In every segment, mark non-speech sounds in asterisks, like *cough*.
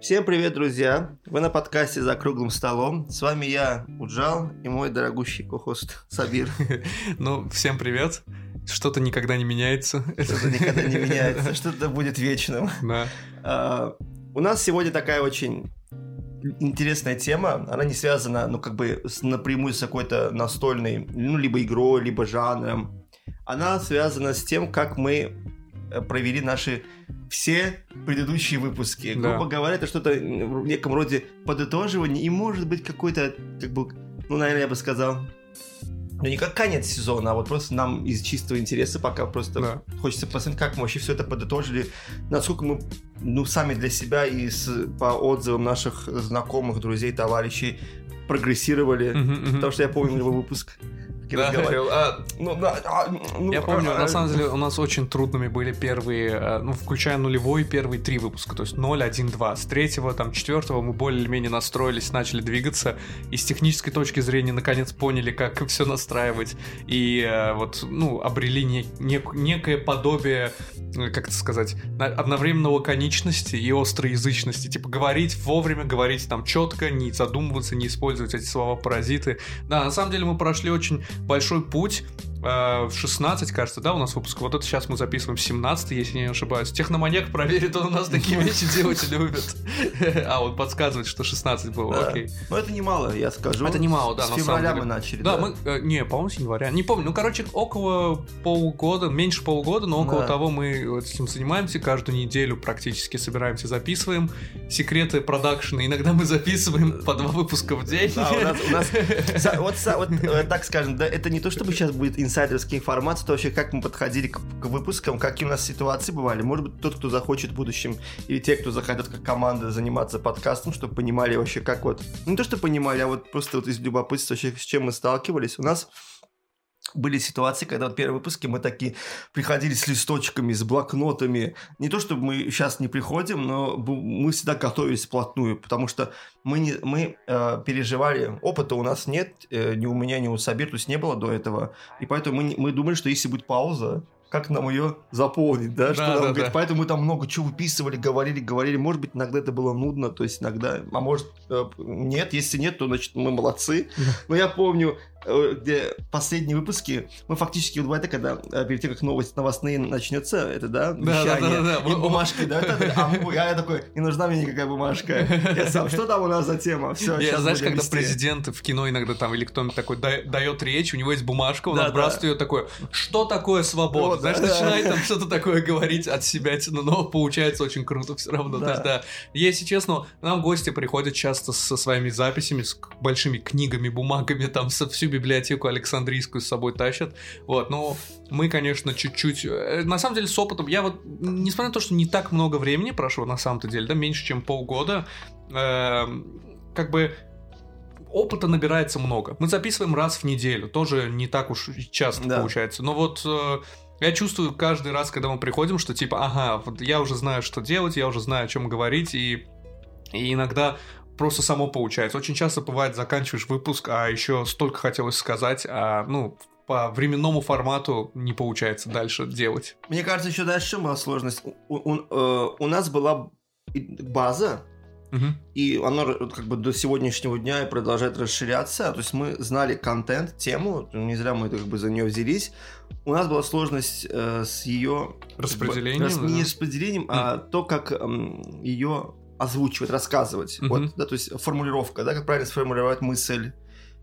Всем привет, друзья! Вы на подкасте «За круглым столом». С вами я, Уджал, и мой дорогущий кохост Сабир. *laughs* Ну, всем привет. Что-то никогда не меняется. Что-то никогда не меняется, что-то будет вечным. *laughs* Да. А, у нас сегодня такая очень интересная тема. Она не связана, ну, как бы напрямую с какой-то настольной, ну, либо игрой, либо жанром. Она связана с тем, как мы провели наши все предыдущие выпуски. Да. Грубо говоря, это что-то в неком роде подытоживание и может быть какой-то, как бы, ну, наверное, я бы сказал, ну, не как конец сезона, а вот просто нам из чистого интереса пока просто Да. хочется посмотреть, как мы вообще все это подытожили, насколько мы, ну, сами для себя и с- по отзывам наших знакомых, друзей, товарищей прогрессировали. Мгм. Потому что я помню его выпуск, Да. разговаривал. А, ну, да, а, ну, Я помню, а, на самом деле у нас очень трудными были первые, э, ну, включая нулевой, первые три выпуска, то есть 0, 1, 2. С третьего, там, четвертого мы более-менее настроились, начали двигаться, и с технической точки зрения наконец поняли, как *laughs* все настраивать, и э, вот, ну, обрели не- нек- некое подобие, э, как это сказать, одновременно лаконичности и острой язычности, типа говорить вовремя, говорить там четко, не задумываться, не использовать эти слова-паразиты. Да, на самом деле мы прошли очень большой путь, в 16, кажется, да, у нас выпуск. Вот это сейчас мы записываем 17, если не ошибаюсь. Техноманьяк проверит, он у нас такие вещи делать любит. *laughs* А, он подсказывает, что 16 было, окей. Ну, это немало, я скажу. Это немало, да, С февраля мы начали. Да, мы, э, не, по-моему, с января. Не помню, ну, короче, около полугода, меньше полугода, но около того мы этим занимаемся. Каждую неделю практически собираемся, записываем. Секреты продакшена. Иногда мы записываем по два выпуска в день. Да, у нас, у нас *laughs* са- вот, э, так скажем, да, это не то, чтобы сейчас будет инсайдерская информация, то вообще как мы подходили к, к выпускам, какие у нас ситуации бывали. Может быть, тот, кто захочет в будущем, или те, кто захотят как команда заниматься подкастом, чтобы понимали вообще, как вот, не то, что понимали, а вот просто вот из любопытства вообще, с чем мы сталкивались. У нас были ситуации, когда вот первые выпуски мы такие приходили с листочками, с блокнотами. Не то, чтобы мы сейчас не приходим, но мы всегда готовились вплотную, потому что мы, не, мы э, переживали, опыта у нас нет, э, ни у меня, ни у Сабир, то есть не было до этого, и поэтому мы, мы думали, что если будет пауза, как нам ее заполнить, да, что Да, нам да, говорить. да. поэтому мы там много чего выписывали, говорили, говорили, может быть, иногда это было нудно, то есть иногда, а может, э, нет, если нет, то, значит, мы молодцы, но я помню, где последние выпуски, мы фактически вот бывает, когда э, перед тем, как новость новостные начнется, это, да, Да, да, да, да, да. и бумажки, да, это- а *laughs* мы- я такой, не нужна мне никакая бумажка. Я сам, что там у нас за тема? Все, Я, знаешь, когда президент в кино иногда там или кто-нибудь такой да- дает речь, у него есть бумажка, он Да, отбрасывает да. ее такой, что такое свобода? Вот, знаешь, да. начинает там что-то такое говорить от себя, но получается очень круто все равно. Да. Есть, да, если честно, нам гости приходят часто со своими записями, с большими книгами, бумагами, там со всю библиотеку Александрийскую с собой тащат. Вот, но мы, конечно, чуть-чуть... э, На самом деле, с опытом, я вот, несмотря на то, что не так много времени прошло, на самом-то деле, да, меньше, чем полгода, эм, как бы опыта набирается много. Мы записываем раз в неделю, тоже не так уж часто Да. получается. Но вот э, я чувствую каждый раз, когда мы приходим, что типа, ага, вот я уже знаю, что делать, я уже знаю, о чем говорить, и, и иногда просто само получается. Очень часто бывает, заканчиваешь выпуск, а еще столько хотелось сказать, а ну по временному формату не получается дальше делать. Мне кажется, еще дальше была сложность. У, у- э, у нас была база, Мгм. и она как бы до сегодняшнего дня и продолжает расширяться. То есть мы знали контент, тему, не зря мы как бы за нее взялись. У нас была сложность э, с ее Распределением, рас- да? не распределением, а то, как ее озвучивать, рассказывать. Мгм. Вот, да, то есть формулировка, да, как правильно сформулировать мысль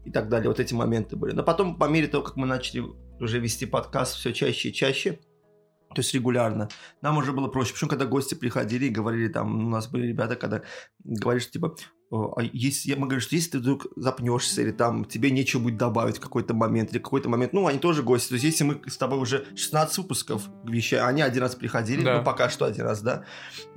и так далее. Вот эти моменты были. Но потом, по мере того, как мы начали уже вести подкаст все чаще и чаще, то есть регулярно, нам уже было проще. Причем, когда гости приходили и говорили, там, у нас были ребята, когда говоришь, типа, «О, а если, мы говорим, что если ты вдруг запнешься, или там тебе нечего будет добавить в какой-то момент, или какой-то момент, ну, они тоже гости. То есть, если мы с тобой уже 16 выпусков вещаем, они один раз приходили, Да. ну, пока что один раз, да,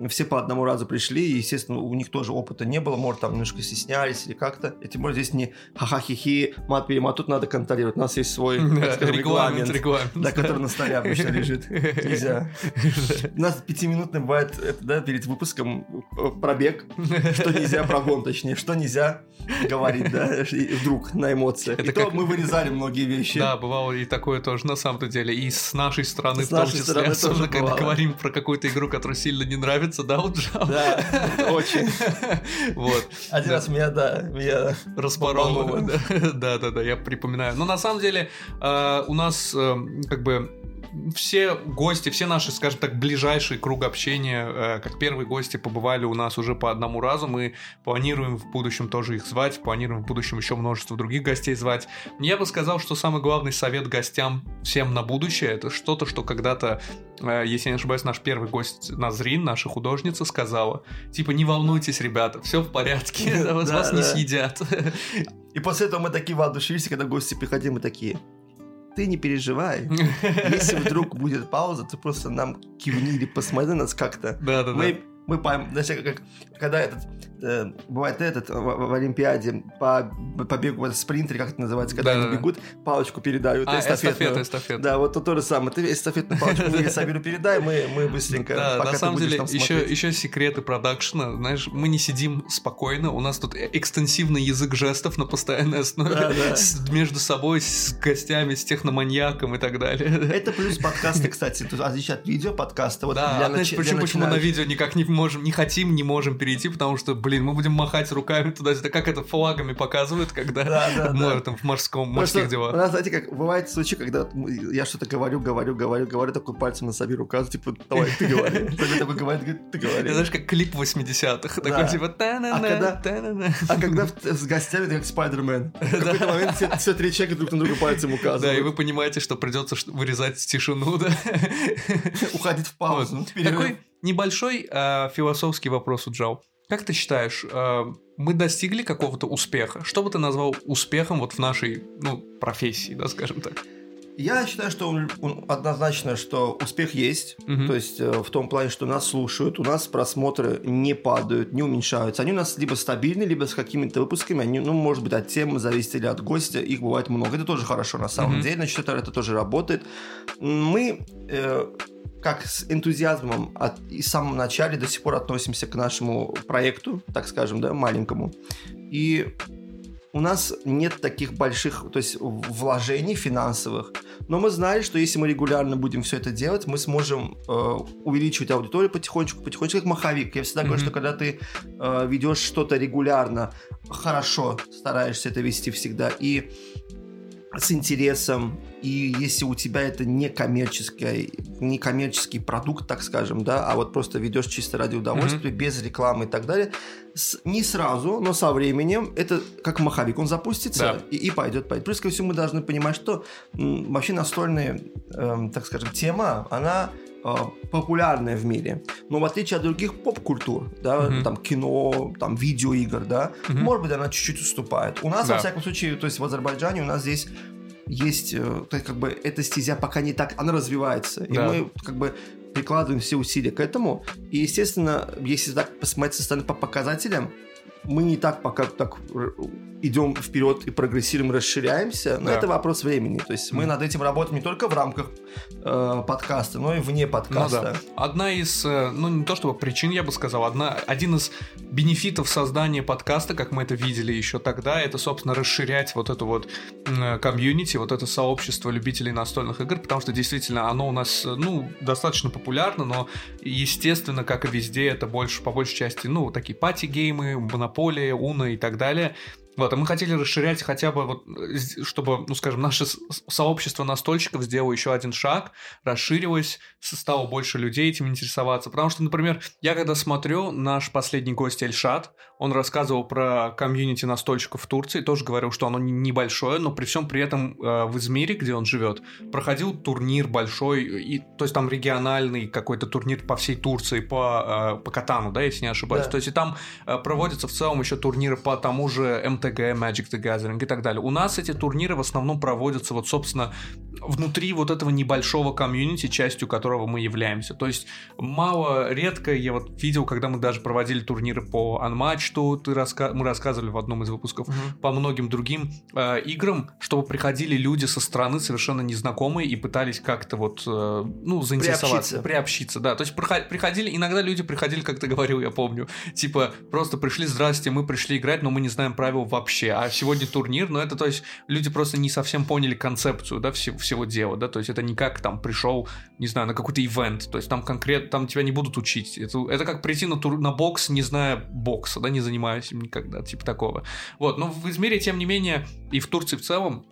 все по одному разу пришли, и, естественно, у них тоже опыта не было, может, там немножко стеснялись или как-то. И тем более здесь не ха-ха-хи-хи, мат-перемат, тут надо контролировать. У нас есть свой, Да, скажем, Регламент, да, который на столе обычно лежит. Нельзя. *laughs* У нас пятиминутный бывает, да, перед выпуском э, пробег, что нельзя прогон режиссером, точнее, что нельзя говорить, да, *laughs* вдруг на эмоциях. Это и как... мы вырезали многие вещи. Да, бывало и такое тоже на самом-то деле. И с нашей стороны с в том числе, стороны особенно когда бывало. говорим про какую-то игру, которая сильно не нравится, да, вот Джава? Да, очень. *laughs* Вот. Один раз меня, да, меня распорол. *laughs* Да, да, да, я припоминаю. Но на самом деле э, у нас э, как бы все гости, все наши, скажем так, ближайший круг общения, э, как первые гости, побывали у нас уже по одному разу. Мы планируем в будущем тоже их звать, планируем в будущем еще множество других гостей звать. Я бы сказал, что самый главный совет гостям всем на будущее это что-то, что когда-то, э, если я не ошибаюсь, наш первый гость Назрин, наша художница, сказала. Типа, не волнуйтесь, ребята, все в порядке, *laughs* вас не съедят. И после этого мы такие воодушевились, когда гости приходили, мы такие, ты не переживай. *laughs* Если вдруг будет пауза, ты просто нам кивни или посмотри нас как-то. Да, да, мы, да. Мы поймем, знаешь, как, когда этот э, бывает этот в, в Олимпиаде по, по бегу, вот спринтере, как это называется, когда да, они да. бегут, палочку передают, а, эстафета, эстафета. Да, вот то, то же самое. Ты эстафетную палочку *laughs* Сабиру передай, мы, мы быстренько, Да, на самом деле, еще, еще секреты продакшена, знаешь, мы не сидим спокойно, у нас тут экстенсивный язык жестов на постоянной основе да, да. С, между собой, с гостями, с техноманьяком и так далее. Это плюс *laughs* подкасты, кстати, отличие от видео подкаста. Вот да, для а знаешь, нач... почему, почему на видео никак не можем, не хотим, не можем перейти, потому что, блин, блин, мы будем махать руками туда-сюда, как это флагами показывают, когда да, да, мы да. там в морском, морских делах. У нас, знаете, как бывает случаи, когда я что-то говорю, говорю, говорю, говорю, такой пальцем на Сабиру указываю, типа, давай, ты говори. *laughs* Сабир такой говорит, говорит, ты говори. Знаешь, как клип 80-х, такой типа, а когда, а когда с гостями, ты как Спайдермен. *laughs* В какой-то момент все, все три человека друг на друга пальцем указывают. Да, и вы понимаете, что придется вырезать тишину, да. Уходить в паузу. Такой небольшой э, философский вопрос у Джао. Как ты считаешь, э, мы достигли какого-то успеха? Что бы ты назвал успехом вот в нашей ну, профессии, да, скажем так? Я считаю, что он, он однозначно, что успех есть. Угу. То есть э, в том плане, что нас слушают, у нас просмотры не падают, не уменьшаются. Они у нас либо стабильны, либо с какими-то выпусками. Они, ну, может быть, от темы зависит или от гостя. Их бывает много. Это тоже хорошо на самом угу. деле. Значит, это, это тоже работает. Мы э, как с энтузиазмом от, и в самом начале до сих пор относимся к нашему проекту, так скажем, да, маленькому. И у нас нет таких больших, то есть вложений финансовых, но мы знали, что если мы регулярно будем все это делать, мы сможем э, увеличивать аудиторию потихонечку, потихонечку, как маховик. Я всегда mm-hmm. говорю, что когда ты э, ведешь что-то регулярно, хорошо стараешься это вести всегда, и с интересом, и если у тебя это не коммерческий, не коммерческий продукт, так скажем, да, а вот просто ведешь чисто ради удовольствия, mm-hmm. без рекламы и так далее, с, не сразу, но со временем это как маховик, он запустится да. и, и пойдет, пойдет. Плюс ко всему мы должны понимать, что м, вообще настольная, эм, так скажем, тема, она э, популярная в мире. Но в отличие от других поп-культур, да, mm-hmm. там кино, там видеоигр, да, mm-hmm. может быть, она чуть-чуть уступает. У нас, да. во всяком случае, то есть в Азербайджане у нас здесь есть, э, есть как бы эта стезя пока не так, она развивается. И мы как бы прикладываем все усилия к этому. И, естественно, если так посмотреть со стороны по показателям, мы не так пока так идем вперед и прогрессируем, расширяемся, но да. это вопрос времени. То есть мы над этим работаем не только в рамках э, подкаста, но и вне подкаста. Ну, да. Одна из, э, ну не то чтобы причин, я бы сказал, одна, один из бенефитов создания подкаста, как мы это видели еще тогда, это, собственно, расширять вот это вот э, комьюнити, вот это сообщество любителей настольных игр, потому что действительно оно у нас, ну, достаточно популярно, но, естественно, как и везде, это больше, по большей части, ну, такие пати-геймы, монополия, уна и так далее. Вот, а мы хотели расширять хотя бы, вот, чтобы, ну, скажем, наше сообщество настольщиков сделало еще один шаг, расширилось, стало больше людей этим интересоваться. Потому что, например, я когда смотрю наш последний гость Эльшат, он рассказывал про комьюнити настольщиков в Турции, тоже говорил, что оно небольшое, но при всем при этом э, в Измире, где он живет, проходил турнир большой, и, то есть там региональный какой-то турнир по всей Турции по, э, по Катану, да, если не ошибаюсь. Да. То есть и там э, проводятся в целом еще турниры по тому же МТГ, Magic the Gathering и так далее. У нас эти турниры в основном проводятся вот, собственно, внутри вот этого небольшого комьюнити, частью которого мы являемся. То есть мало, редко я вот видел, когда мы даже проводили турниры по Unmatched, ты раска... мы рассказывали в одном из выпусков, uh-huh. по многим другим э, играм, чтобы приходили люди со стороны совершенно незнакомые и пытались как-то вот, э, ну, заинтересоваться. Приобщиться. Приобщиться, да. То есть приходили, иногда люди приходили, как ты говорил, я помню, типа просто пришли, здрасте, мы пришли играть, но мы не знаем правил вообще, а сегодня турнир, но это, то есть люди просто не совсем поняли концепцию, да, всего, всего дела, да, то есть это не как там пришел, не знаю, на какой-то ивент, то есть там конкретно, там тебя не будут учить, это, это как прийти на, тур, на бокс, не зная бокса, да, не занимаясь им никогда, типа такого. Вот, но в Измире, тем не менее, и в Турции в целом,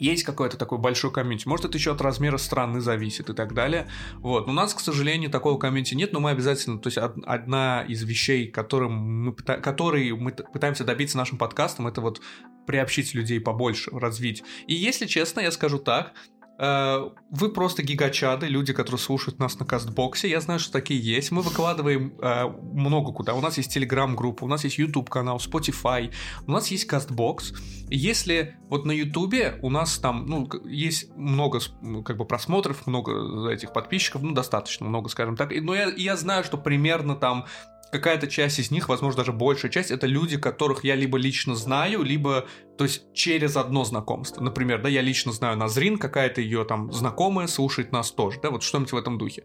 есть какой-то такой большой комьюнити. Может, это еще от размера страны зависит и так далее. Вот. У нас, к сожалению, такого комьюнити нет, но мы обязательно, то есть одна из вещей, которым мы, которые мы пытаемся добиться нашим подкастом, это вот приобщить людей побольше, развить. И если честно, я скажу так, вы просто гигачады, люди, которые слушают нас на кастбоксе. Я знаю, что такие есть. Мы выкладываем э, много куда. У нас есть телеграм-группа, у нас есть YouTube канал, Spotify, у нас есть кастбокс. Если вот на YouTube у нас там, ну, есть много ну, как бы просмотров, много этих подписчиков, ну, достаточно много, скажем так. Но я, я знаю, что примерно там какая-то часть из них, возможно, даже большая часть, это люди, которых я либо лично знаю, либо, то есть, через одно знакомство. Например, да, я лично знаю Назрин, какая-то ее там знакомая слушает нас тоже, да, вот что-нибудь в этом духе.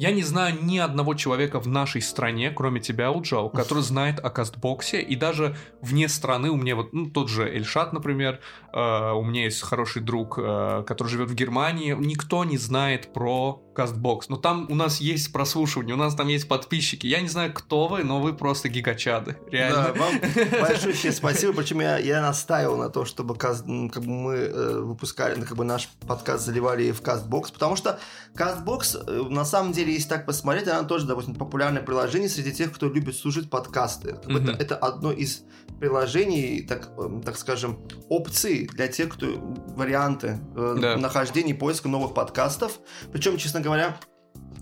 Я не знаю ни одного человека в нашей стране, кроме тебя, Уджал, который знает о кастбоксе, и даже вне страны у меня вот, ну, тот же Эльшат, например, э, у меня есть хороший друг, э, который живет в Германии, никто не знает про Castbox. Но там у нас есть прослушивание, у нас там есть подписчики. Я не знаю, кто вы, но вы просто гигачады. Реально. Да, вам *laughs* большое спасибо. Причем я, я настаивал на то, чтобы как бы мы э, выпускали, как бы наш подкаст заливали в Castbox, потому что Castbox, э, на самом деле, если так посмотреть, она тоже, допустим, популярное приложение среди тех, кто любит слушать подкасты. Mm-hmm. это, это одно из приложений, так, эм, так скажем, опций для тех, кто варианты э, да. нахождения и поиска новых подкастов. Причем, честно говоря,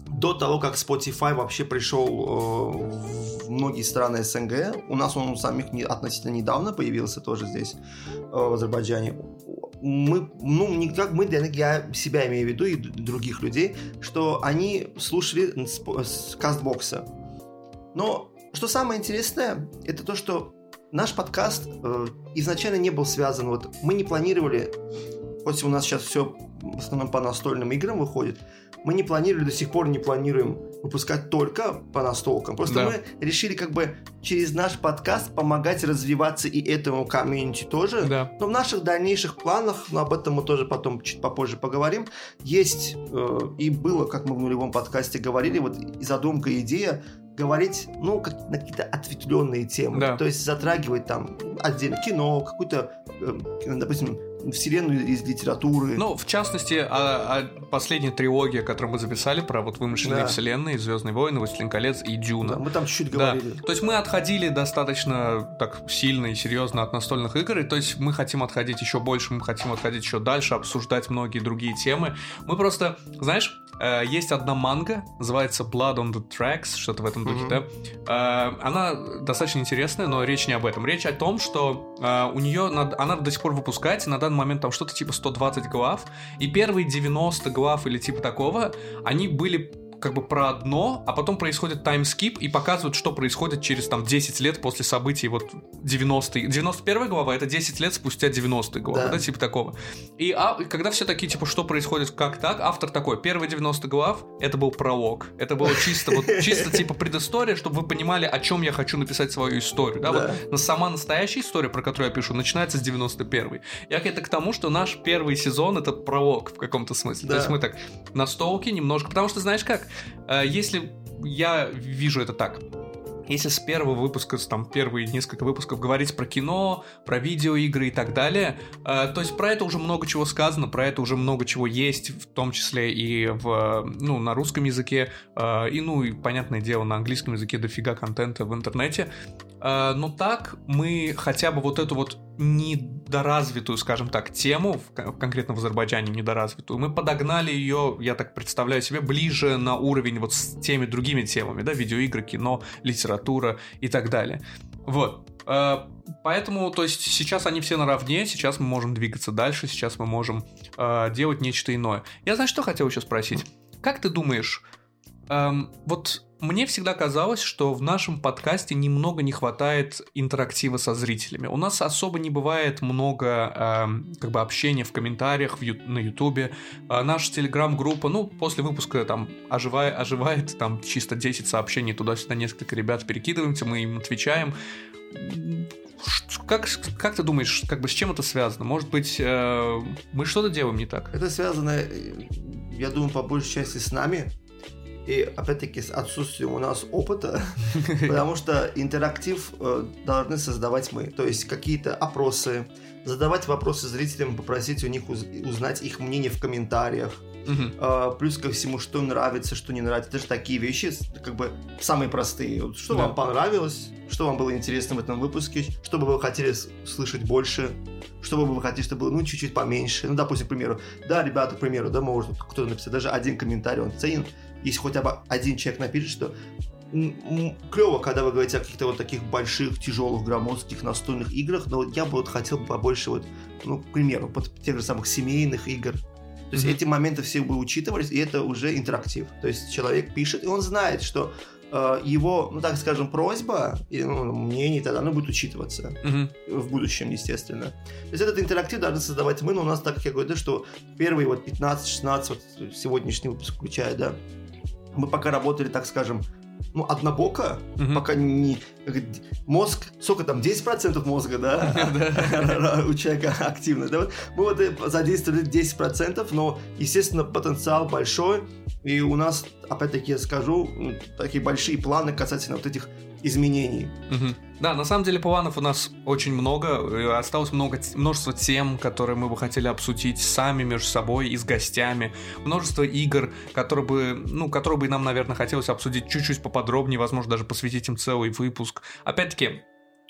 до того, как Spotify вообще пришел э, в многие страны СНГ, у нас он у самих не, относительно недавно появился тоже здесь, э, в Азербайджане. Мы, ну, не как мы, я себя имею в виду и других людей, что они слушали с, с кастбокса. Но что самое интересное, это то, что наш подкаст э, изначально не был связан, вот мы не планировали, хоть у нас сейчас все в основном по настольным играм выходит, мы не планировали, до сих пор не планируем выпускать только по настолкам. Просто да. мы решили как бы через наш подкаст помогать развиваться и этому комьюнити тоже. Да. Но в наших дальнейших планах, но об этом мы тоже потом чуть попозже поговорим, есть э, и было, как мы в нулевом подкасте говорили, вот и задумка, и идея говорить, ну, как, на какие-то ответвленные темы. Да. То есть затрагивать там отдельно кино, какую-то, э, допустим, вселенную из литературы. Ну, в частности, а, а последняя трилогия, которую мы записали про вот вымышленные да. вселенные, Звездные войны, Властелин колец и Дюна. Да, мы там чуть-чуть говорили. Да. То есть мы отходили достаточно так сильно и серьезно от настольных игр, и то есть мы хотим отходить еще больше, мы хотим отходить еще дальше, обсуждать многие другие темы. Мы просто, знаешь, есть одна манга, называется Blood on the Tracks, что-то в этом духе, mm-hmm. да? Э, она достаточно интересная, но речь не об этом. Речь о том, что э, у нее, она до сих пор выпускается, на данный момент там что-то типа 120 глав, и первые 90 глав или типа такого, они были как бы про одно, а потом происходит таймскип и показывают, что происходит через там 10 лет после событий вот 90-й. 91 глава это 10 лет спустя 90 глава, да. да, типа такого. И а, когда все такие, типа, что происходит, как так, автор такой, первые 90 глав, это был пролог. Это было чисто, вот, *laughs* чисто типа предыстория, чтобы вы понимали, о чем я хочу написать свою историю, да, да. вот сама настоящая история, про которую я пишу, начинается с 91 Я это к тому, что наш первый сезон это пролог в каком-то смысле. Да. То есть мы так на столке немножко, потому что знаешь как, если я вижу это так, если с первого выпуска, там, первые несколько выпусков говорить про кино, про видеоигры и так далее, э, то есть про это уже много чего сказано, про это уже много чего есть, в том числе и в, ну, на русском языке, э, и, ну, и, понятное дело, на английском языке дофига контента в интернете. Э, но так мы хотя бы вот эту вот недоразвитую, скажем так, тему, конкретно в Азербайджане недоразвитую, мы подогнали ее, я так представляю себе, ближе на уровень вот с теми другими темами, да, видеоигры, кино, литература и так далее. Вот. Э, поэтому, то есть, сейчас они все наравне, сейчас мы можем двигаться дальше, сейчас мы можем э, делать нечто иное. Я, знаешь, что хотел еще спросить? Как ты думаешь, эм, вот мне всегда казалось, что в нашем подкасте немного не хватает интерактива со зрителями. У нас особо не бывает много э, как бы общения в комментариях в на Ютубе. Э, наша телеграм-группа, ну, после выпуска там оживает, оживает там чисто 10 сообщений туда-сюда, несколько ребят перекидываемся, мы им отвечаем. Как, как ты думаешь, как бы с чем это связано? Может быть, э, мы что-то делаем не так? Это связано, э, я думаю, по большей части с нами, и опять-таки с отсутствием у нас опыта, *laughs* потому что интерактив э, должны создавать мы, то есть какие-то опросы, задавать вопросы зрителям, попросить у них узнать их мнение в комментариях, Uh-huh. плюс ко всему, что нравится, что не нравится. Это же такие вещи, как бы самые простые. Что да. вам понравилось, что вам было интересно в этом выпуске, что бы вы хотели слышать больше, что бы вы хотели, чтобы было, ну, чуть-чуть поменьше. Ну, допустим, к примеру, да, ребята, к примеру, да, может кто-то написать даже один комментарий, он ценен, если хотя бы один человек напишет, что клево, когда вы говорите о каких-то вот таких больших, тяжелых, громоздких настольных играх, но вот я бы вот хотел побольше вот, ну, к примеру, вот тех же самых семейных игр. То есть mm-hmm. эти моменты все бы учитывались, и это уже интерактив. То есть человек пишет, и он знает, что э, его, ну так скажем, просьба и ну, мнение тогда оно будет учитываться mm-hmm. в будущем, естественно. То есть этот интерактив должны создавать мы, но у нас, так как я говорю, да, что первые вот 15-16, вот сегодняшний выпуск включая, да, мы пока работали, так скажем, ну, однобоко, угу. пока не... Мозг, сколько там, 10% мозга, да, *laughs* у человека активно. Да? Мы вот э, задействовали 10%, но, естественно, потенциал большой, и у нас, опять-таки, я скажу, такие большие планы касательно вот этих изменений. Угу. Да, на самом деле планов у нас очень много. Осталось много, множество тем, которые мы бы хотели обсудить сами между собой и с гостями. Множество игр, которые бы, ну, которые бы нам, наверное, хотелось обсудить чуть-чуть поподробнее, возможно, даже посвятить им целый выпуск. Опять-таки,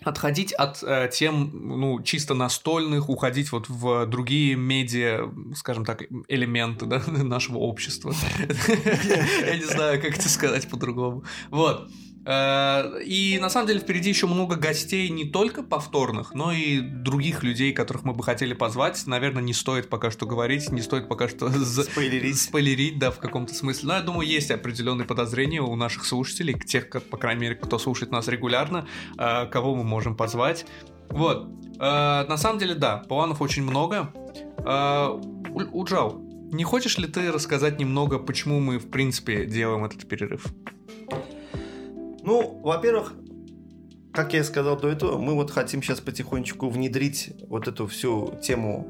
отходить от э, тем, ну, чисто настольных, уходить вот в другие медиа, скажем так, элементы, да, *laughs* нашего общества. *laughs* Я не знаю, как это сказать по-другому. Вот. Э, и на самом деле впереди еще много гостей не только повторных, но и других людей, которых мы бы хотели позвать. Наверное, не стоит пока что говорить, не стоит пока что *laughs* спойлерить, спойлерить да, в каком-то смысле. Но я думаю, есть определенные подозрения у наших слушателей, тех, по крайней мере, кто слушает нас регулярно, э, кого мы можем позвать. Вот. Э, на самом деле, да, планов очень много. Уджал, не хочешь ли ты рассказать немного, почему мы, в принципе, делаем этот перерыв? Ну, во-первых, как я сказал до этого, мы вот хотим сейчас потихонечку внедрить вот эту всю тему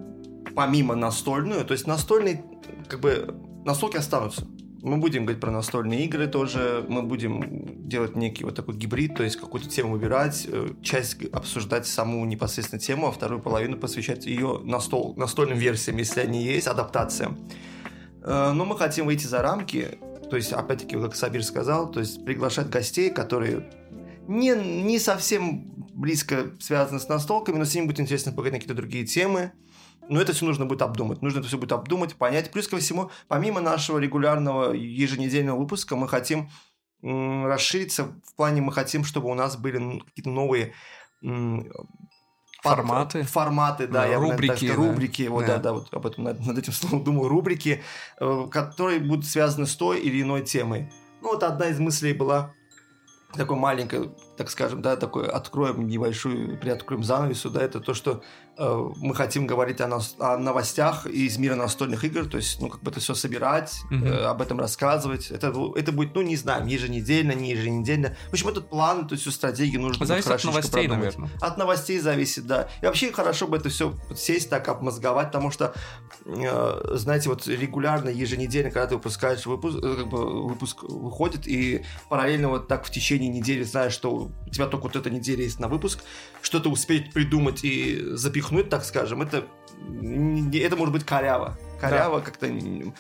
помимо настольную. То есть настольные, как бы, настолки останутся. Мы будем говорить про настольные игры тоже, мы будем делать некий вот такой гибрид, то есть какую-то тему выбирать, э, часть обсуждать саму непосредственно тему, а вторую половину посвящать ее настол, настольным версиям, если они есть, адаптациям. Э, но мы хотим выйти за рамки то есть, опять-таки, как Сабир сказал, то есть приглашать гостей, которые не, не совсем близко связаны с настолками, но с ними будет интересно поговорить на какие-то другие темы. Но это все нужно будет обдумать. Нужно это все будет обдумать, понять. Плюс ко всему, помимо нашего регулярного еженедельного выпуска, мы хотим расшириться в плане, мы хотим, чтобы у нас были какие-то новые Форматы. Форматы, да, я рубрики. Так, да. Рубрики, вот, да. да, да, вот об этом над, над этим словом думаю, рубрики, э, которые будут связаны с той или иной темой. Ну, вот одна из мыслей была такой маленькой, так скажем, да, такой откроем небольшую, приоткроем занавесу, да, это то, что Э, мы хотим говорить о, нас, о новостях из мира настольных игр, то есть, ну, как бы это все собирать, mm-hmm. э, об этом рассказывать. Это, это будет, ну, не знаю, еженедельно, не еженедельно. В общем, этот план, то есть всю стратегию нужно Зависит от новостей, продумать. наверное. От новостей зависит, да. И вообще хорошо бы это все сесть так, обмозговать, потому что, э, знаете, вот регулярно, еженедельно, когда ты выпускаешь выпуск, э, как бы выпуск выходит, и параллельно вот так в течение недели знаешь, что у тебя только вот эта неделя есть на выпуск, что-то успеть придумать и запихнуть пихнуть, так скажем, это, это может быть коряво. Коряво да. как-то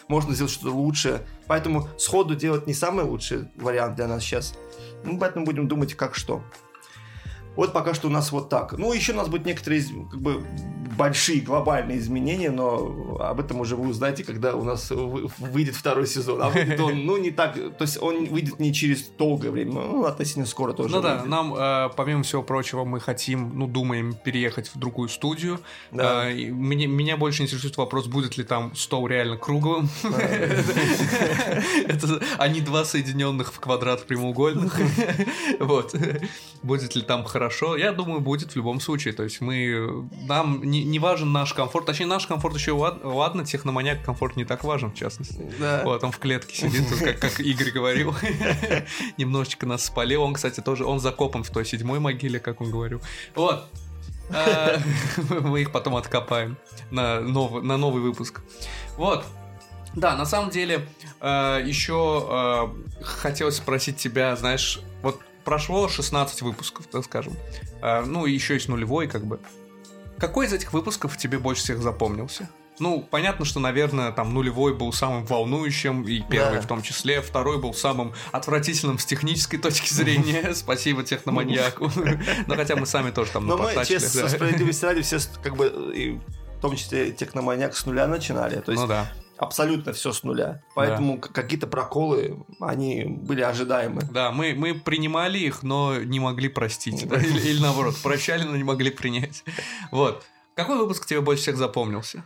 можно сделать что-то лучше. Поэтому сходу делать не самый лучший вариант для нас сейчас. Мы поэтому будем думать, как что. Вот пока что у нас вот так. Ну, еще у нас будет некоторые как бы большие глобальные изменения, но об этом уже вы узнаете, когда у нас выйдет второй сезон. А *laughs* выйдет он, ну, не так, то есть он выйдет не через долгое время, ну, относительно скоро тоже. Ну да, нам, э, помимо всего прочего, мы хотим, ну, думаем переехать в другую студию. Да. Э, мне, меня больше интересует вопрос, будет ли там стол реально круглым. *laughs* Это они два соединенных в квадрат прямоугольных. *laughs* Вот. Будет ли там хорошо? Я думаю, будет в любом случае. То есть мы... Нам не, не важен наш комфорт. Точнее, наш комфорт еще ладно, ладно техноманьяк комфорт не так важен, в частности. Да. Вот, он в клетке сидит, как, как Игорь говорил. *laughs* Немножечко нас спалил. Он, кстати, тоже... Он закопан в той седьмой могиле, как он говорил. Вот. А, *laughs* мы их потом откопаем на новый, на новый выпуск. Вот. Да, на самом деле, э, еще э, хотелось спросить тебя, знаешь, прошло 16 выпусков, так скажем. Э, ну, еще есть нулевой, как бы. Какой из этих выпусков тебе больше всех запомнился? Ну, понятно, что, наверное, там нулевой был самым волнующим, и первый да. в том числе, второй был самым отвратительным с технической точки зрения. *laughs* Спасибо техноманьяку. Но хотя мы сами тоже там Но мы, честно, справедливости ради, все как бы, в том числе техноманьяк с нуля начинали. То есть, ну да абсолютно все с нуля. Поэтому да. какие-то проколы, они были ожидаемы. Да, мы, мы принимали их, но не могли простить. Или, или наоборот, прощали, но не могли принять. Вот. Какой выпуск тебе больше всех запомнился?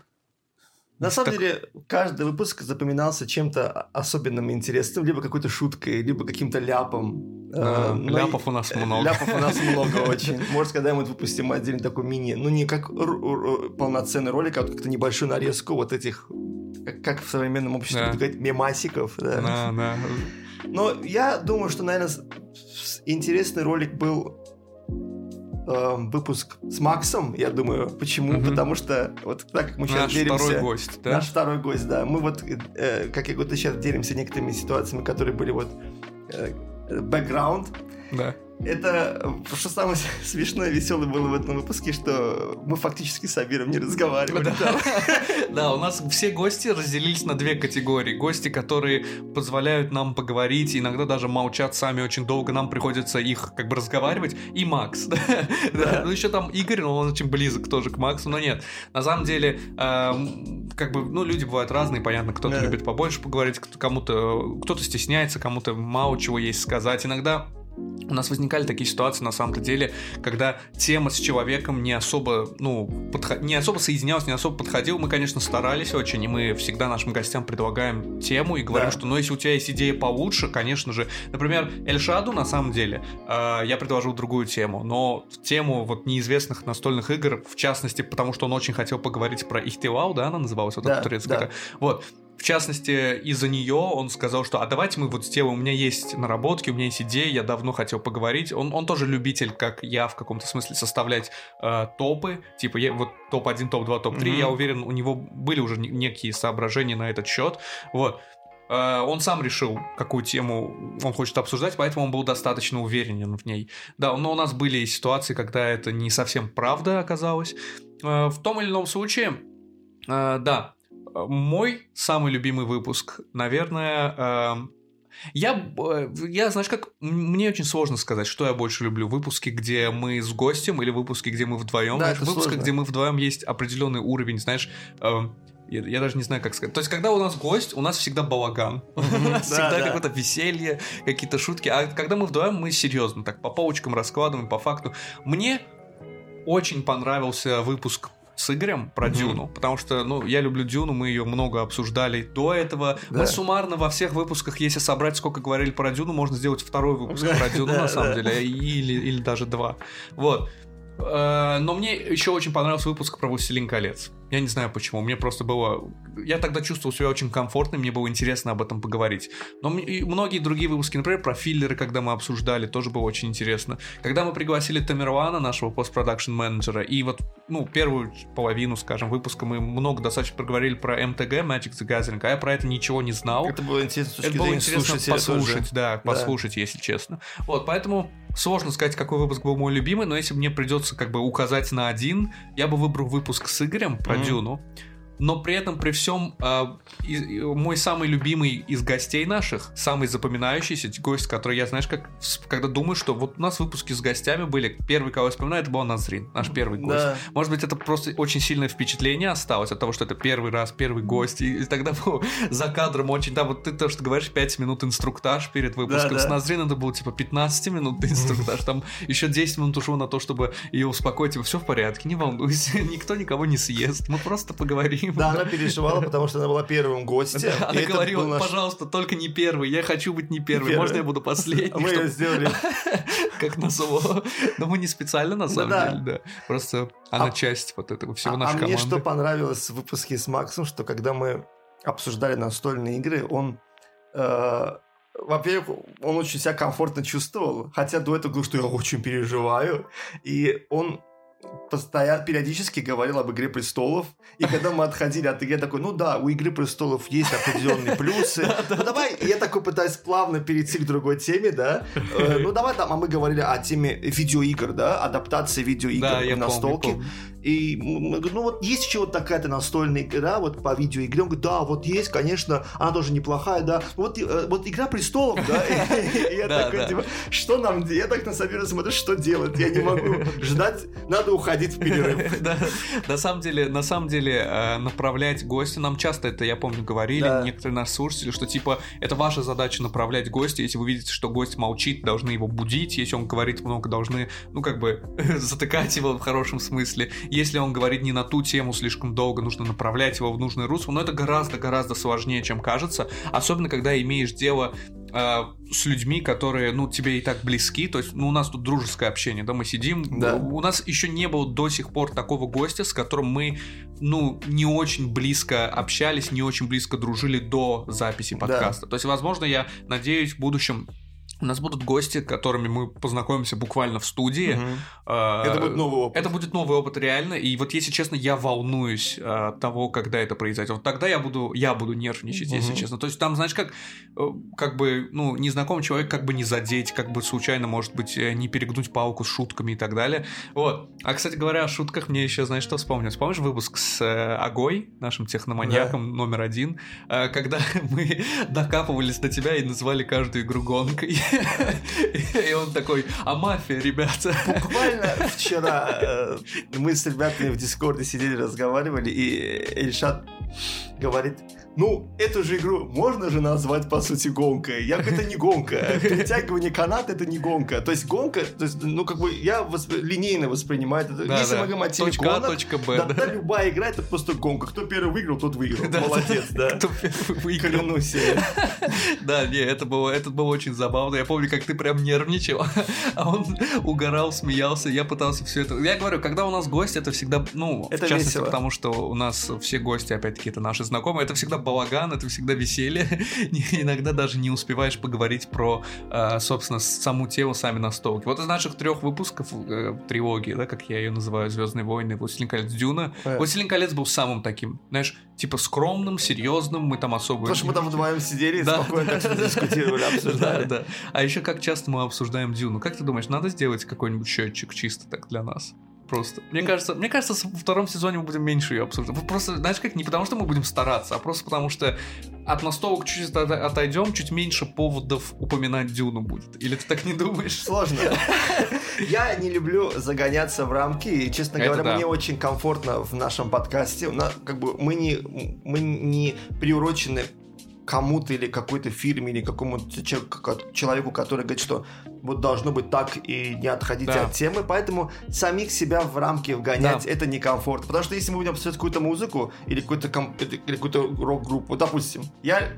На самом так... деле, каждый выпуск запоминался чем-то особенным интересным, либо какой-то шуткой, либо каким-то ляпом. А, э, ляпов у нас много. Ляпов у нас много *laughs* очень. Может, когда мы выпустим отдельно такой мини, ну не как полноценный ролик, а как-то небольшую нарезку вот этих, как, в современном обществе говорить, мемасиков. Да, да. Но я думаю, что, наверное, интересный ролик был э, выпуск с Максом, я думаю. Почему? Угу. Потому что вот так как мы сейчас наш делимся... Наш второй гость, да? Наш второй гость, да. Мы вот, э, как я говорю, сейчас делимся некоторыми ситуациями, которые были вот э, бэкграунд. Да это что самое *laughs* смешное и веселое было в этом выпуске, что мы фактически с Абиром не разговаривали. *laughs* Да, у нас все гости разделились на две категории. Гости, которые позволяют нам поговорить, иногда даже молчат сами очень долго, нам приходится их как бы разговаривать, и Макс. *laughs* Ну еще там Игорь, но он очень близок тоже к Максу, но нет. На самом деле, эм, как бы, ну, люди бывают разные, понятно, кто-то любит побольше поговорить, кому-то кто-то стесняется, кому-то мало чего есть сказать. Иногда у нас возникали такие ситуации на самом-то деле, когда тема с человеком не особо, ну, подход... не особо соединялась, не особо подходила. Мы, конечно, старались очень, и мы всегда нашим гостям предлагаем тему и говорим, да. что, ну, если у тебя есть идея получше, конечно же. Например, Эльшаду, на самом деле, э, я предложил другую тему, но тему вот неизвестных настольных игр, в частности, потому что он очень хотел поговорить про Ихтивау, да, она называлась, вот да, эта турецкая. Да. Вот. В частности, из-за нее он сказал, что а давайте мы вот сделаем, у меня есть наработки, у меня есть идеи, я давно хотел поговорить. Он, он тоже любитель, как я в каком-то смысле, составлять э, топы, типа я, вот топ-1, топ-2, топ-3. Mm-hmm. Я уверен, у него были уже некие соображения на этот счет. Вот. Э, он сам решил, какую тему он хочет обсуждать, поэтому он был достаточно уверенен в ней. Да, но у нас были ситуации, когда это не совсем правда оказалось. Э, в том или ином случае, э, да, мой самый любимый выпуск, наверное, э, я, э, я, знаешь, как мне очень сложно сказать, что я больше люблю. Выпуски, где мы с гостем, или выпуски, где мы вдвоем. Да, выпуски, где мы вдвоем есть определенный уровень, знаешь. Э, я, я даже не знаю, как сказать. То есть, когда у нас гость, у нас всегда балаган. *laughs* У нас всегда какое-то веселье, какие-то шутки. А когда мы вдвоем, мы серьезно, так по полочкам раскладываем, по факту. Мне очень понравился выпуск с Игорем про mm-hmm. Дюну, потому что, ну, я люблю Дюну, мы ее много обсуждали до этого. Да. Мы суммарно во всех выпусках, если собрать, сколько говорили про Дюну, можно сделать второй выпуск про *laughs* Дюну, на самом деле, или, или даже два. Вот. Э, но мне еще очень понравился выпуск про «Властелин колец». Я не знаю почему, мне просто было... Я тогда чувствовал себя очень комфортно, мне было интересно об этом поговорить. Но многие другие выпуски, например, про филлеры, когда мы обсуждали, тоже было очень интересно. Когда мы пригласили Тамерлана, нашего постпродакшн менеджера, и вот, ну, первую половину, скажем, выпуска мы много достаточно проговорили про МТГ, Magic the Gathering, а я про это ничего не знал. Это было интересно, это было интересно послушать, да, послушать, да. если честно. Вот, поэтому Сложно сказать, какой выпуск был мой любимый, но если мне придется как бы указать на один, я бы выбрал выпуск с Игорем про mm-hmm. Дюну. Но при этом, при всем, э, и, мой самый любимый из гостей наших, самый запоминающийся гость, который я, знаешь, как когда думаю, что вот у нас выпуски с гостями были, первый, кого я вспоминаю, это был Назрин, наш первый гость. Да. Может быть, это просто очень сильное впечатление осталось от того, что это первый раз, первый гость, и, и тогда был *laughs* за кадром очень, да, вот ты то, что говоришь, 5 минут инструктаж перед выпуском, да, да. с Назрин это был типа 15 минут *laughs* инструктаж, там еще 10 минут ушло на то, чтобы ее успокоить, типа, все в порядке, не волнуйся, *laughs* никто никого не съест, мы просто поговорим. Да, она переживала, потому что она была первым гостем. Да, она говорила, наш... пожалуйста, только не первый, я хочу быть не первый, первый. можно я буду последний? Мы ее сделали. *laughs* Как назло. Но мы не специально, на самом деле, да. Просто она а часть вот этого всего а, нашей команды. А мне что понравилось в выпуске с Максом, что когда мы обсуждали настольные игры, он э, во-первых, он очень себя комфортно чувствовал, хотя до этого говорил, что я очень переживаю, и он постоянно, периодически говорил об «Игре престолов», и когда мы отходили от игры, я такой, ну да, у «Игры престолов» есть определенные плюсы, ну давай, я такой пытаюсь плавно перейти к другой теме, да, э, ну давай там, а мы говорили о теме видеоигр, да, адаптации видеоигр в настолке, и ну вот есть еще вот такая-то настольная игра вот по видеоигре. Он говорит, да, вот есть, конечно, она тоже неплохая, да. Вот, э, вот Игра престолов, да. *laughs* Я такой, типа, что нам, я так на деле смотрю, что делать. Я не могу ждать, надо уходить в перерыв. *laughs* На самом деле, на самом деле, э, направлять гостя, нам часто это, я помню, говорили, некоторые нас слушатели, что типа, это ваша задача направлять гостя, если вы видите, что гость молчит, должны его будить, если он говорит много, должны, ну, как бы, *laughs* затыкать его в хорошем смысле. Если он говорит не на ту тему слишком долго, нужно направлять его в нужное русло, но это гораздо-гораздо сложнее, чем кажется, особенно когда имеешь дело э, с людьми, которые, ну, тебе и так близки, то есть, ну, у нас тут дружеское общение, да, мы сидим, да. у нас еще не было до сих пор такого гостя, с которым мы, ну, не очень близко общались, не очень близко дружили до записи подкаста. Да. То есть, возможно, я надеюсь, в будущем у нас будут гости, которыми мы познакомимся буквально в студии. Угу. Это будет новый опыт. Это будет новый опыт реально. И вот если честно, я волнуюсь от того, когда это произойдет. Вот тогда я буду, я буду нервничать, угу. если честно. То есть там, знаешь, как, э, как бы, ну, незнакомый человек как бы не задеть, как бы случайно, может быть, э, не перегнуть палку с шутками и так далее. Вот. А, кстати говоря, о шутках мне еще, знаешь, что вспомнилось? Помнишь выпуск с э, Агой, нашим техноманьяком да. номер один, когда *laughs* мы докапывались до тебя и называли каждую игру гонкой. И он такой, а мафия, ребята. Буквально вчера э, мы с ребятами в Дискорде сидели, разговаривали, и Эльшат говорит, ну, эту же игру можно же назвать, по сути, гонкой. Я это не гонка. *laughs* Перетягивание каната это не гонка. То есть гонка, то есть, ну, как бы я восп... линейно воспринимаю это. Да, Если да. мы говорим о теме точка гонок, а, точка Б, да, да. да, любая игра это просто гонка. Кто первый выиграл, тот выиграл. *laughs* Да, Молодец, да. Кто первый выиграл. Клянусь. *laughs* Да, не, это было, это было очень забавно. Я помню, как ты прям нервничал, а он угорал, смеялся. Я пытался все это... Я говорю, когда у нас гости, это всегда, ну, это в частности, весело. потому что у нас все гости, опять-таки, это наши знакомые, это всегда балаган, это всегда веселье. *laughs* Иногда даже не успеваешь поговорить про, э, собственно, саму тему сами настолки. Вот из наших трех выпусков э, трилогии, да, как я ее называю, Звездные войны, Властелин колец, Дюна. Э. Властелин колец был самым таким, знаешь, типа скромным, серьезным, мы там особо... Потому что мы там вдвоем *laughs* сидели и спокойно дискутировали, *laughs* обсуждали. Да, да. А еще как часто мы обсуждаем Дюну. Как ты думаешь, надо сделать какой-нибудь счетчик чисто так для нас? Просто. Мне кажется, мне кажется, во втором сезоне мы будем меньше ее обсуждать. Просто, знаешь, как не потому, что мы будем стараться, а просто потому, что от настолок чуть-чуть отойдем, чуть меньше поводов упоминать Дюну будет. Или ты так не думаешь? Сложно. Я не люблю загоняться в рамки, и, честно говоря, мне очень комфортно в нашем подкасте. Как бы мы не, мы не приурочены кому-то или какой-то фирме или какому-то человеку, который говорит, что вот должно быть так и не отходить да. от темы, поэтому самих себя в рамки вгонять да. это некомфортно. Потому что если мы будем обсуждать какую-то музыку или какую-то комп... или какую-то рок-группу, допустим, я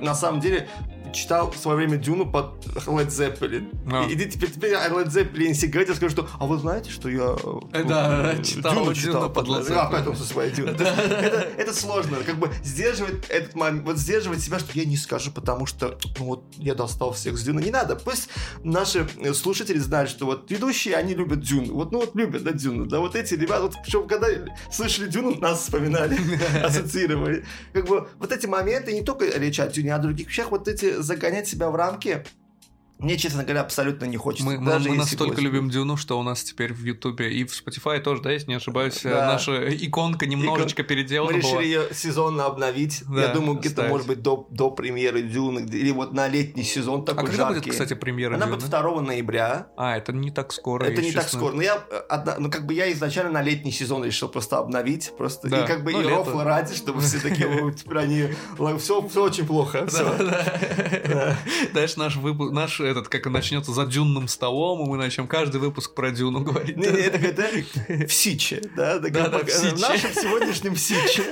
на самом деле читал в свое время Дюну под Led Zeppelin. No. И, и теперь, теперь Led Zeppelin говорить, я скажу, что а вы знаете, что я э, да, ну, *laughs* читал Дюну читал под Led Zeppelin. А, поэтому со своей Дюну. *laughs* это, это сложно, как бы сдерживать этот момент, вот сдерживать себя, что я не скажу, потому что ну, вот я достал всех с Дюны. Не надо, пусть наш наши э, слушатели знают, что вот ведущие, они любят Дюну. Вот, ну вот любят, да, Дюну. Да, вот эти ребята, вот, причем, когда слышали Дюну, нас вспоминали, *laughs* ассоциировали. Как бы вот эти моменты, не только речь о Дюне, а о других вещах, вот эти загонять себя в рамки, Мне, честно говоря, абсолютно не хочется. Мы, мы, даже мы настолько гости. любим Дюну, что у нас теперь в Ютубе и в Spotify тоже, да, если не ошибаюсь, э, Да. наша иконка немножечко Мы переделана решили была. ее сезонно обновить. Да, Я думаю, где-то, может быть, до, до премьеры Дюны, или вот на летний сезон А такой когда будет, жаркий. кстати, премьера Она Дюны? будет 2 ноября. А, это не так скоро. Это не так скоро. Но я, э, одна- ну, как бы я изначально на летний сезон решил просто обновить. Просто, Да. и как бы Ну, и лето. рофла ради, чтобы все такие, *laughs* теперь они... Все, все очень плохо. Да, всё. да. Знаешь, наш выпуск, наш этот, как начнется за дюнным столом, и мы начнем каждый выпуск про Дюну говорить. Не, не, это это в Сиче, да? Да, да, в Сиче. В нашем сегодняшнем Сиче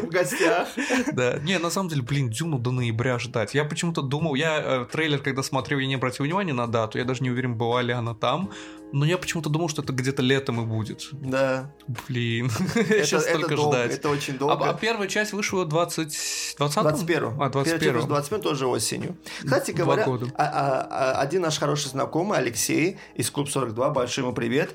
в гостях. Да. Не, на самом деле, блин, Дюну до ноября ждать. Я почему-то думал, я э, трейлер, когда смотрел, я не обратил внимания на дату, я даже не уверен, была ли она там, но я почему-то думал, что это где-то летом и будет. Да. Блин, *laughs* Это, сейчас это только долго, ждать. это очень А, долго. а первая часть вышла 20... 20 21 А, 21 21 тоже осенью. Кстати говоря, а- а- а- один наш хороший знакомый, Алексей, из Клуб 42, большой ему привет.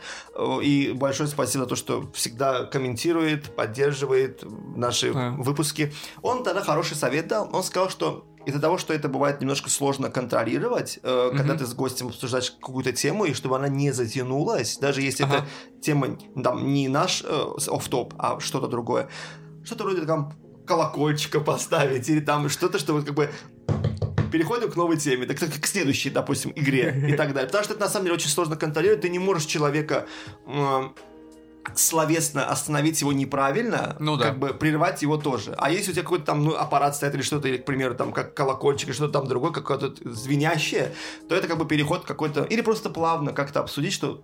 И большое спасибо за то, что всегда комментирует, поддерживает наши выпуски. Он тогда хороший совет дал. Он сказал, что из-за того, что это бывает немножко сложно контролировать, э, когда Мгм. ты с гостем обсуждаешь какую-то тему, и чтобы она не затянулась, даже если Ага. это тема там, не наш э, офф-топ, а что-то другое. Что-то вроде там колокольчика поставить, или там что-то, что вот как бы переходим к новой теме, так к следующей, допустим, игре и так далее. Потому что это на самом деле очень сложно контролировать. Ты не можешь человека словесно остановить его неправильно, Ну да. как бы прервать его тоже. А если у тебя какой-то там ну, аппарат стоит или что-то, или, к примеру, там как колокольчик или что-то там другое, какое-то звенящее, то это как бы переход какой-то... Или просто плавно как-то обсудить, что...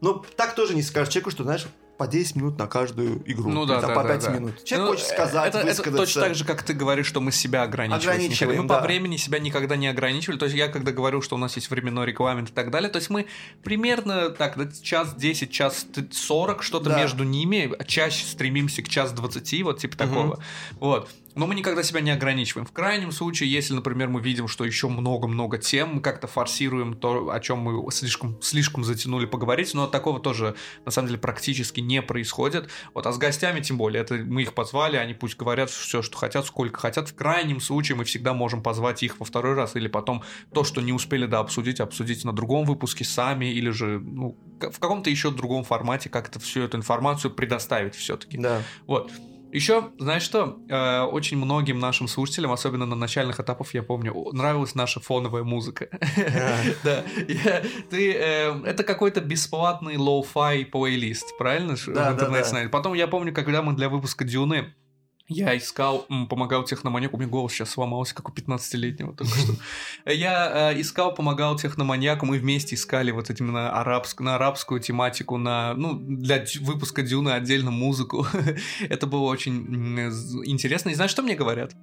Ну, так тоже не скажешь человеку, что, знаешь, по 10 минут на каждую игру. Ну да, да, по да, 5 да. минут. Человек Ну, хочет сказать, это, это точно так же, как ты говоришь, что мы себя ограничиваем. Ограничиваем, Мы да. по времени себя никогда не ограничивали. То есть я когда говорю, что у нас есть временной регламент и так далее, то есть мы примерно так, час 10, час 40, что-то Да. между ними, чаще стремимся к час 20, вот типа Мгм. такого. Вот. Но мы никогда себя не ограничиваем. В крайнем случае, если, например, мы видим, что еще много-много тем, мы как-то форсируем то, о чем мы слишком, слишком затянули поговорить, но такого тоже, на самом деле, практически не происходит. Вот, а с гостями тем более, это мы их позвали, они пусть говорят все, что хотят, сколько хотят. В крайнем случае мы всегда можем позвать их во второй раз или потом то, что не успели да обсудить, обсудить на другом выпуске сами или же ну, в каком-то еще другом формате как-то всю эту информацию предоставить все-таки. Да. Вот. Еще, знаешь что, Э, очень многим нашим слушателям, особенно на начальных этапах, я помню, нравилась наша фоновая музыка. *laughs* Да, ты, э, это какой-то бесплатный lo-fi плейлист, правильно? Да, да. Потом я помню, когда мы для выпуска Дюны я искал, помогал техноманьяку, у меня голос сейчас сломался, как у 15-летнего только что. *laughs* Я э, искал, помогал техноманьяку, мы вместе искали вот этим на, арабск, на арабскую тематику, на, ну, для выпуска Дюны отдельно музыку. *laughs* Это было очень интересно. И знаешь, что мне говорят?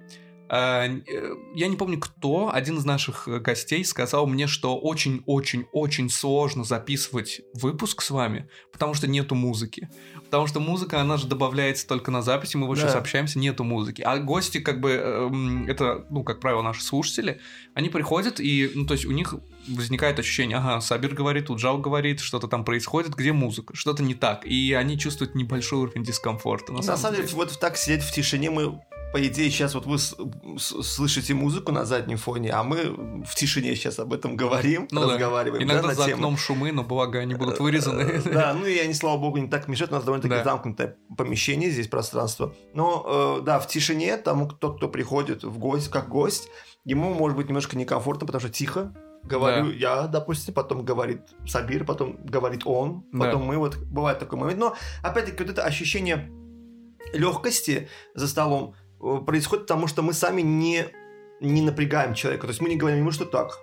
А, э, Я не помню, кто, один из наших э, гостей сказал мне, что очень-очень-очень сложно записывать выпуск с вами, потому что нету музыки. Потому что музыка, она же добавляется только на записи, мы вот Да. сейчас общаемся, нету музыки. А гости, как бы, эм, это, ну, как правило, наши слушатели, они приходят, и, ну, то есть у них возникает ощущение, ага, Сабир говорит, Уджал говорит, что-то там происходит, где музыка, что-то не так. И они чувствуют небольшой уровень дискомфорта. На, На самом деле, вот так сидеть в тишине мы по идее, сейчас вот вы слышите музыку на заднем фоне, а мы в тишине сейчас об этом говорим, Ну да. разговариваем. да, Иногда на за тему. окном шумы, но благо они будут вырезаны. Э, Да, ну и они, слава богу, не так мешают. У нас довольно-таки Да. замкнутое помещение здесь, пространство. Но, э, да, в тишине тому, кто, кто приходит в гость, как гость, ему может быть немножко некомфортно, потому что тихо. Говорю я, допустим, потом говорит Сабир, потом говорит он, Да. потом мы. Вот бывает такой момент. Но, опять-таки, вот это ощущение легкости за столом происходит потому, что мы сами не, не напрягаем человека. То есть мы не говорим ему, что так.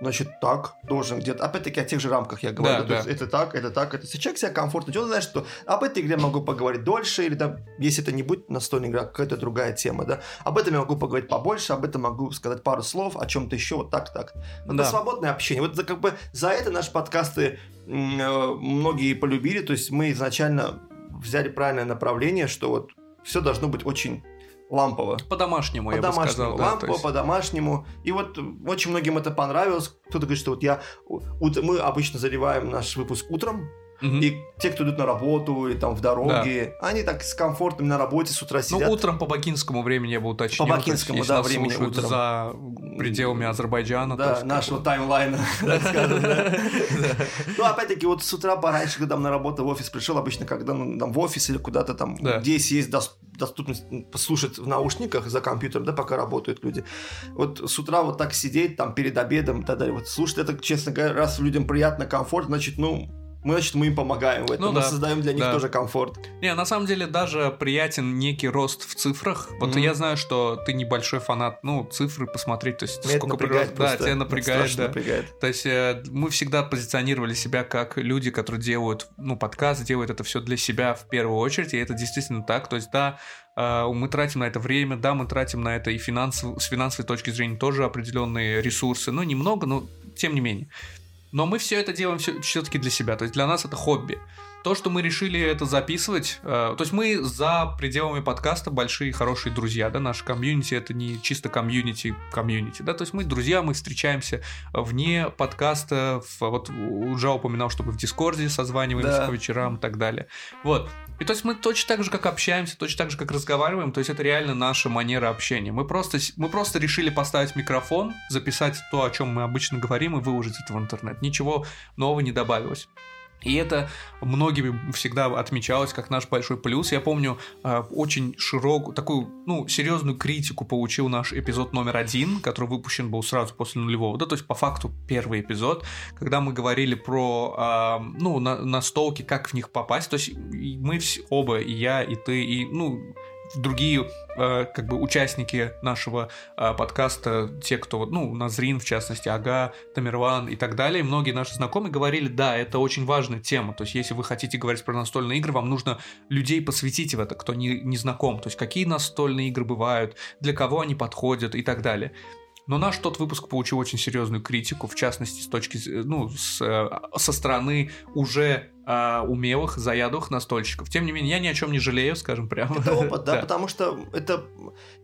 Значит, так должен где-то. Опять-таки о тех же рамках я говорю. Да, да. есть это так, это так. Это... Если человек себя комфортно чувствует, он знает, что об этой игре могу поговорить дольше, или там, если это не будет настольная игра, какая-то другая тема, да. Об этом я могу поговорить побольше, об этом могу сказать пару слов, о чем-то еще, вот так, так. Это Да. свободное общение. Вот за, как бы за это наши подкасты э, многие полюбили. То есть мы изначально взяли правильное направление, что вот все должно быть очень лампово. По-домашнему, я бы По-домашнему, сказал. да, лампово, есть- по-домашнему. И вот очень многим это понравилось. Кто-то говорит, что вот я... мы обычно заливаем наш выпуск утром, Мгм. И те, кто идут на работу или там в дороге, они так с комфортом на работе с утра Ну, сидят. утром по бакинскому времени я бы уточнил. По бакинскому, есть, да, времени утром. за пределами Азербайджана. Да, как нашего таймлайна, *laughs* так скажем, да. Ну, опять-таки, вот с утра пораньше, когда на работу в офис пришел, обычно, когда ну, там в офис или куда-то там, Да. здесь есть дос- доступность послушать в наушниках за компьютером, да, пока работают люди. Вот с утра вот так сидеть, там, перед обедом и так далее. Вот слушать это, честно говоря, раз людям приятно, комфорт, значит, ну, мы, значит, мы им помогаем в этом. Ну мы да, создаем для них да. тоже комфорт. Не, на самом деле даже приятен некий рост в цифрах. Вот Мгм. я знаю, что ты небольшой фанат, ну, цифры посмотреть, то есть Меня сколько напрягает прирост- Да, тебя напрягает, да. напрягает. То есть э, мы всегда позиционировали себя как люди, которые делают, ну, подкаст, делают это все для себя в первую очередь, и это действительно так. То есть, да, э, мы тратим на это время, да, мы тратим на это и финансово, с финансовой точки зрения тоже определенные ресурсы, ну, немного, но тем не менее. Но мы все это делаем все-таки для себя, то есть для нас это хобби. То, что мы решили это записывать, э, то есть мы за пределами подкаста большие хорошие друзья, да, наш комьюнити это не чисто комьюнити комьюнити, да, то есть мы друзья, мы встречаемся вне подкаста, в- вот уже упоминал, чтобы в Дискорде созваниваемся Да. по вечерам и так далее. Вот. И то есть мы точно так же, как общаемся, точно так же, как разговариваем, то есть это реально наша манера общения. Мы просто, мы просто решили поставить микрофон, записать то, о чем мы обычно говорим, и выложить это в интернет. Ничего нового не добавилось. И это многими всегда отмечалось как наш большой плюс. Я помню, э, очень широкую, такую, ну, серьезную критику получил наш эпизод номер один, который выпущен был сразу после нулевого. Да, то есть, по факту, первый эпизод, когда мы говорили про, а, ну, на- настолки, как в них попасть. То есть, и мы вс- оба, и я, и ты, и, ну, другие э, как бы участники нашего э, подкаста, те, кто ну, Назрин, в частности, Ага, Тамерлан и так далее, многие наши знакомые говорили, да, это очень важная тема, то есть если вы хотите говорить про настольные игры, вам нужно людей посвятить в это, кто не, не знаком, то есть какие настольные игры бывают, для кого они подходят и так далее. Но наш тот выпуск получил очень серьезную критику, в частности, с точки, ну, с, э, со стороны уже э, умелых, заядлых настольщиков. Тем не менее, я ни о чем не жалею, скажем прямо. Это опыт, да, *laughs* потому что это...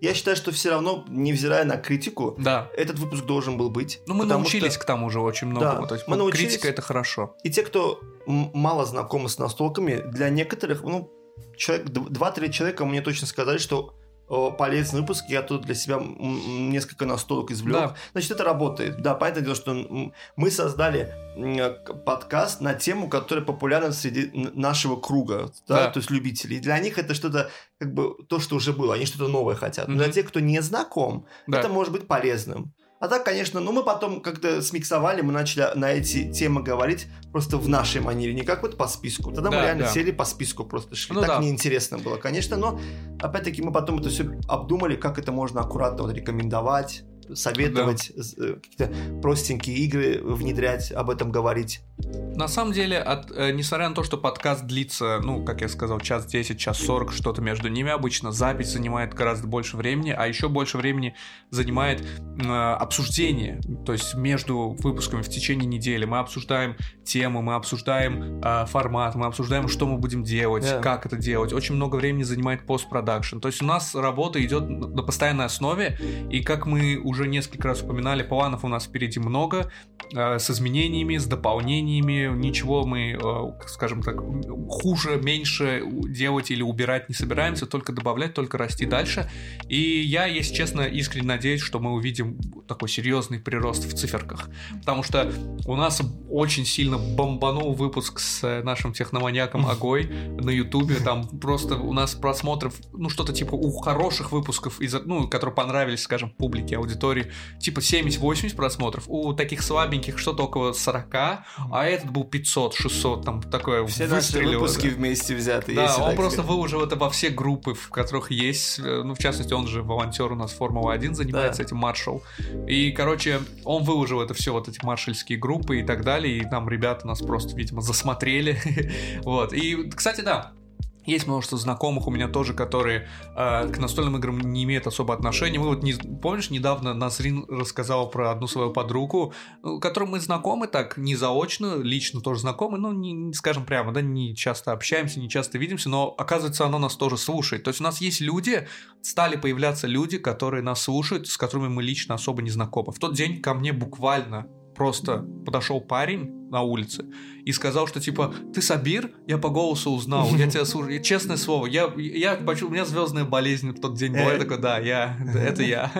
Я считаю, что все равно, невзирая на критику, Да. этот выпуск должен был быть. Ну, мы научились что к тому же очень многому. Да, То есть мы ну, научились. критика это хорошо. И те, кто мало знакомы с настолками, для некоторых, ну, человек, д- два-три человека мне точно сказали, что полезный выпуск, я тут для себя несколько настолок извлек. Да. Значит, это работает. Да, понятное дело, что мы создали к- подкаст на тему, которая популярна среди нашего круга, да, Да. то есть любителей. И для них это что-то, как бы, то, что уже было, они что-то новое хотят. Но для Мгм. тех, кто не знаком, Да. это может быть полезным. А так, конечно, ну мы потом как-то смиксовали, мы начали на эти темы говорить просто в нашей манере, не как вот по списку. Тогда мы Да, реально да. сели по списку просто шли. Ну так да. неинтересно было, конечно, но опять-таки мы потом это все обдумали, как это можно аккуратно вот рекомендовать, советовать, з- э, какие-то простенькие игры внедрять, об этом говорить. На самом деле, от, э, несмотря на то, что подкаст длится, ну, как я сказал, час 10, час 40, что-то между ними обычно, запись занимает гораздо больше времени, а еще больше времени занимает э, обсуждение, то есть между выпусками в течение недели мы обсуждаем темы, мы обсуждаем э, формат, мы обсуждаем, что мы будем делать, Да. как это делать. Очень много времени занимает постпродакшн. То есть у нас работа идет на постоянной основе, и как мы уже несколько раз упоминали, планов у нас впереди много, э, с изменениями, с дополнениями. Ничего мы, э, скажем так, хуже, меньше делать или убирать не собираемся, только добавлять, только расти дальше. И я, если честно, искренне надеюсь, что мы увидим такой серьезный прирост в циферках. Потому что у нас очень сильно бомбанул выпуск с э, нашим техноманьяком Агой на Ютубе. Там просто у нас просмотров, ну, что-то типа у хороших выпусков, из, ну, которые понравились, скажем, публике, аудитории, типа 70-80 просмотров. У таких слабеньких что-то около 40, а этот был 500-600, там такое Все наши выпуски да. вместе взяты. Да, он просто сказать. выложил это во все группы, в которых есть, э, ну, в частности, он же волонтер у нас Формула-1 занимается Да. этим маршал. И, короче, он выложил это все, вот эти маршальские группы и так далее, и там ребята нас просто, видимо, засмотрели. *laughs* Вот. И, кстати, да, есть множество знакомых у меня тоже, которые э, к настольным играм не имеют особо отношения. Мы вот не, помнишь, недавно Назрин рассказал про одну свою подругу, э, которой мы знакомы так не заочно, лично тоже знакомы, но не скажем прямо, да, не часто общаемся, не часто видимся, но оказывается она нас тоже слушает. То есть у нас есть люди, стали появляться люди, которые нас слушают, с которыми мы лично особо не знакомы. В тот день ко мне буквально просто подошел парень на улице и сказал, что типа ты Сабир, я по голосу узнал, я тебя слушаю, честное слово, я я почему у меня звездная болезнь в тот день была, я такой, да, я, это я,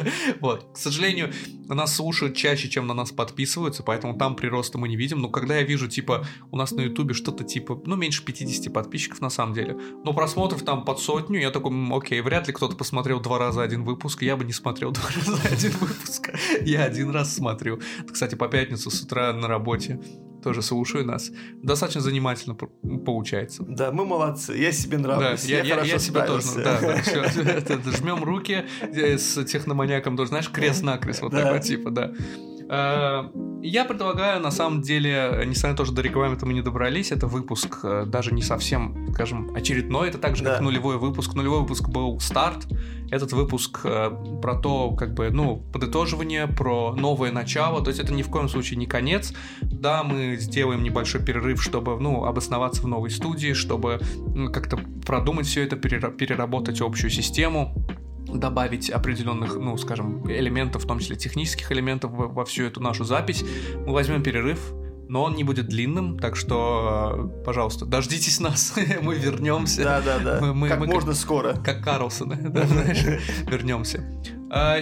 *laughs* вот. К сожалению, нас слушают чаще, чем на нас подписываются, поэтому там прироста мы не видим. Но когда я вижу типа у нас на Ютубе что-то типа ну меньше 50 подписчиков на самом деле, но просмотров там под сотню, я такой, окей, вряд ли кто-то посмотрел два раза один выпуск, я бы не смотрел *laughs* два раза один выпуск, я один раз смотрю. Кстати, по пятницу с утра на работе тоже слушаю нас. Достаточно занимательно получается. Да, мы молодцы. Я себе нравлюсь. Да, я, я, я, я себе тоже. Да, да, все, *laughs* жмем руки с техноманьяком, тоже, знаешь, крест-накрест, вот такой типа, да. Э, я предлагаю, на самом деле, несмотря на то, что до рекламы мы не добрались, это выпуск э, даже не совсем, скажем, очередной, это так же, да. как нулевой выпуск. Нулевой выпуск был старт, этот выпуск э, про то, как бы, ну, подытоживание, про новое начало, то есть это ни в коем случае не конец. Да, мы сделаем небольшой перерыв, чтобы, ну, обосноваться в новой студии, чтобы ну, как-то продумать все это, переработать общую систему добавить определенных, ну, скажем, элементов, в том числе технических элементов во, во всю эту нашу запись. Мы возьмем перерыв, но он не будет длинным, так что, э, пожалуйста, дождитесь нас, *laughs* мы вернемся. Да, да, да. Мы, как мы, можно как, скоро. Как Карлсон, *laughs* да, *laughs* знаешь, вернемся. А,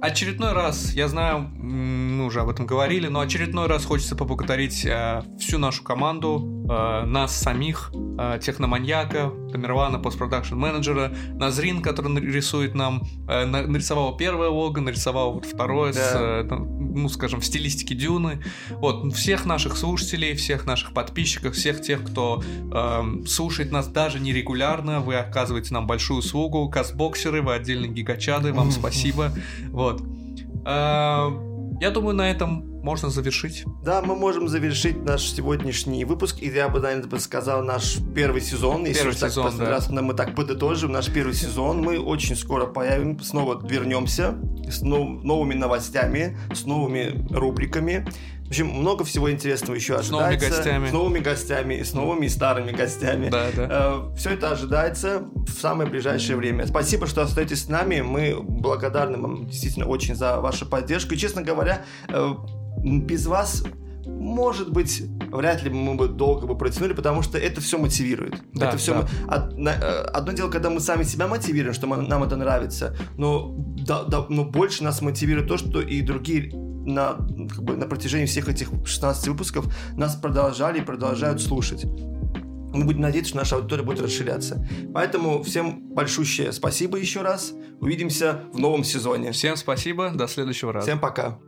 очередной раз, я знаю, мы уже об этом говорили, но очередной раз хочется поблагодарить э, всю нашу команду, э, нас самих, техноманьяка, Тамерлана, постпродакшн менеджера, Назрин, который рисует нам, нарисовал первое лого, нарисовал вот второе да. с, э, ну, скажем, в стилистике Дюны. Вот, всех наших слушателей, всех наших подписчиков, всех тех, кто э, слушает нас даже нерегулярно, вы оказываете нам большую услугу, кастбоксеры, вы отдельные гигачады, вам спасибо. *laughs* Вот. Э, я думаю, на этом можно завершить. Да, мы можем завершить наш сегодняшний выпуск. И я бы, наверное, сказал наш первый сезон. Если первый так, сезон, да. раз мы так подытожим, наш первый сезон. Мы очень скоро появим, снова вернемся с нов- новыми новостями, с новыми рубриками. В общем, много всего интересного еще ожидается. С новыми гостями. С новыми гостями, с новыми и старыми гостями. Да, да. Э, все это ожидается в самое ближайшее время. Спасибо, что остаетесь с нами. Мы благодарны вам действительно очень за вашу поддержку. И, честно говоря, э, без вас может быть, вряд ли мы бы долго бы протянули, потому что это все мотивирует. Да, это все. Да. Э, одно дело, когда мы сами себя мотивируем, что нам это нравится, но, да, да, но больше нас мотивирует то, что и другие на, как бы, на протяжении всех этих 16 выпусков нас продолжали и продолжают слушать. Мы будем надеяться, что наша аудитория будет расширяться. Поэтому всем большущее спасибо еще раз. Увидимся в новом сезоне. Всем спасибо. До следующего раза. Всем пока.